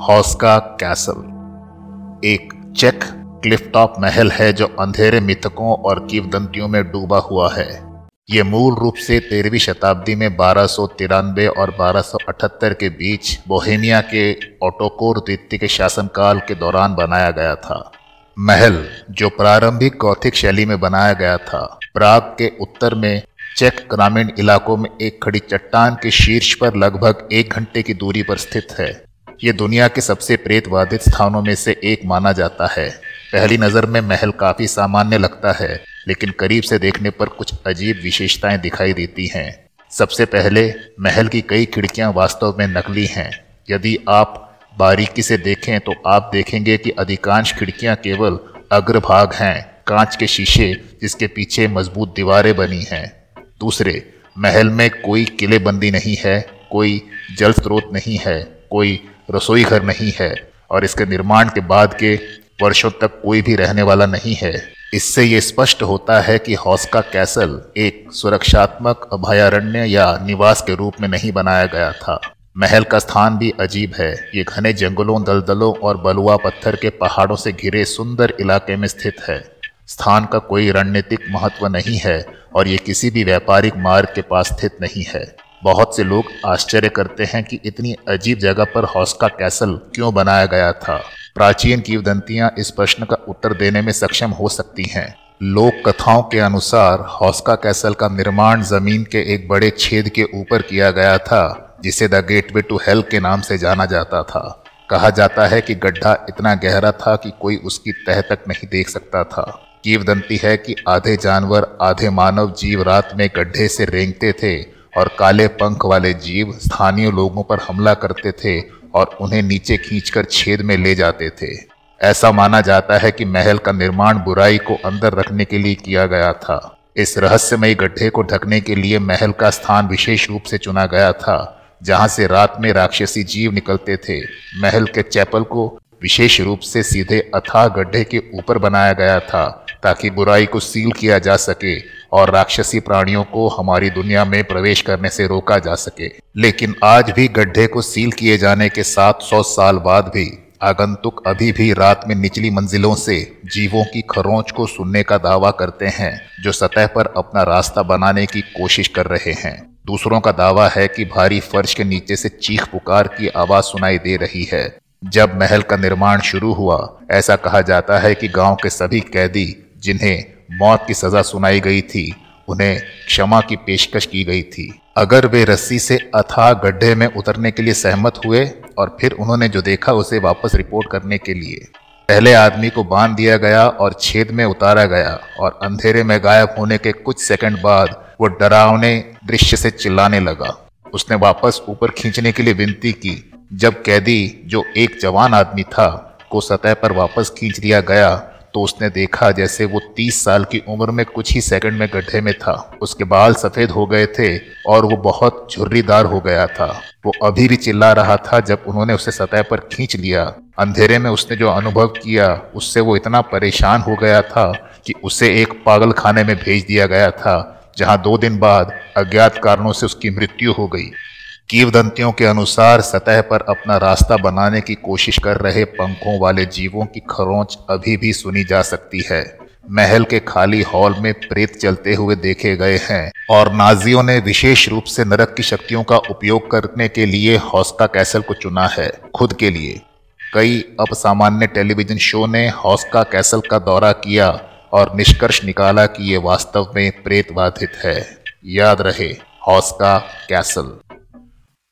Houska castle. एक चेक cliff top महल है जो अंधेरे मिथकों और किवदंतियों में डूबा हुआ है। ये मूल रूप से तेरहवीं शताब्दी में बारह और 1278 के बीच बोहेमिया के ऑटोकोर द्वितीय के शासनकाल के दौरान बनाया गया था। महल, जो प्रारंभिक गौथिक शैली में बनाया गया था, प्राग के उत्तर में चेक ग्रामीण इलाकों में एक खड़ी चट्टान के शीर्ष पर लगभग एक घंटे की दूरी पर स्थित है। ये दुनिया के सबसे प्रेतवादित स्थानों में से एक माना जाता है। पहली नज़र में महल काफ़ी सामान्य लगता है, लेकिन करीब से देखने पर कुछ अजीब विशेषताएँ दिखाई देती हैं। सबसे पहले, महल की कई खिड़कियाँ वास्तव में नकली हैं। यदि आप बारीकी से देखें तो आप देखेंगे कि अधिकांश खिड़कियाँ केवल अग्रभाग हैं, कांच के शीशे जिसके पीछे मज़बूत दीवारें बनी हैं। दूसरे, महल में कोई किलेबंदी नहीं है, कोई जल स्रोत नहीं है। कोई रसोई घर नहीं है और इसके निर्माण के बाद के वर्षों तक कोई भी रहने वाला नहीं है। इससे ये स्पष्ट होता है कि हौसका कैसल एक सुरक्षात्मक, अभयारण्य या निवास के रूप में नहीं बनाया गया था। महल का स्थान भी अजीब है। ये घने जंगलों, दलदलों और बलुआ पत्थर के पहाड़ों से घिरे सुंदर इलाके में स्थित है। स्थान का कोई रणनीतिक महत्व नहीं है और ये किसी भी व्यापारिक मार्ग के पास स्थित नहीं है। बहुत से लोग आश्चर्य करते हैं कि इतनी अजीब जगह पर हौसका कैसल क्यों बनाया गया था। प्राचीन किवदंतियाँ इस प्रश्न का उत्तर देने में सक्षम हो सकती हैं। लोक कथाओं के अनुसार हौसका कैसल का निर्माण ज़मीन के एक बड़े छेद के ऊपर किया गया था, जिसे द गेटवे टू हेल के नाम से जाना जाता था। कहा जाता है कि गड्ढा इतना गहरा था कि कोई उसकी तह तक नहीं देख सकता था। कीवदंती है कि आधे जानवर आधे मानव जीव रात में गड्ढे से रेंगते थे और काले पंख वाले जीव स्थानीय लोगों पर हमला करते थे और उन्हें नीचे खींचकर छेद में ले जाते थे। ऐसा माना जाता है कि महल का निर्माण बुराई को अंदर रखने के लिए किया गया था। इस रहस्यमय गड्ढे को ढकने के लिए महल का स्थान विशेष रूप से चुना गया था, जहाँ से रात में राक्षसी जीव निकलते थे। महल के चैपल को विशेष रूप से सीधे अथाह गड्ढे के ऊपर बनाया गया था, ताकि बुराई को सील किया जा सके और राक्षसी प्राणियों को हमारी दुनिया में प्रवेश करने से रोका जा सके। लेकिन आज भी गड्ढे को सील किए जाने के 700 साल बाद भी आगंतुक अभी भी रात में निचली मंजिलों से जीवों की खरोंच को सुनने का दावा करते हैं, जो सतह पर अपना रास्ता बनाने की कोशिश कर रहे हैं। दूसरों का दावा है कि भारी फर्श के नीचे से चीख पुकार की आवाज़ सुनाई दे रही है। जब महल का निर्माण शुरू हुआ, ऐसा कहा जाता है कि गाँव के सभी कैदी, जिन्हें मौत की सजा सुनाई गई थी, उन्हें क्षमा की पेशकश की गई थी। अगर वे रस्सी से अथाह गड्ढे में उतरने के लिए सहमत हुए और फिर उन्होंने जो देखा उसे वापस रिपोर्ट करने के लिए, पहले आदमी को बाँध दिया गया और छेद में उतारा गया और अंधेरे में गायब होने के कुछ सेकंड बाद वो डरावने दृश्य से चिल्लाने लगा। उसने वापस ऊपर खींचने के लिए विनती की, जब कैदी, जो एक जवान आदमी था, को सतह पर वापस खींच दिया गया तो उसने देखा जैसे वो तीस साल की उम्र में कुछ ही सेकंड में गड्ढे में था। उसके बाल सफ़ेद हो गए थे और वो बहुत झुर्रीदार हो गया था। वो अभी भी चिल्ला रहा था जब उन्होंने उसे सतह पर खींच लिया। अंधेरे में उसने जो अनुभव किया, उससे वो इतना परेशान हो गया था कि उसे एक पागल खाने में भेज दिया गया था, जहाँ दो दिन बाद अज्ञात कारणों से उसकी मृत्यु हो गई। कीवदंतियों के अनुसार सतह पर अपना रास्ता बनाने की कोशिश कर रहे पंखों वाले जीवों की खरोंच अभी भी सुनी जा सकती है। महल के खाली हॉल में प्रेत चलते हुए देखे गए हैं और नाजियों ने विशेष रूप से नरक की शक्तियों का उपयोग करने के लिए हौसका कैसल को चुना है, खुद के लिए। कई अपसामान्य टेलीविज़न शो ने हौसका कैसल का दौरा किया और निष्कर्ष निकाला कि ये वास्तव में प्रेत बाधित है। याद रहे हौसका कैसल।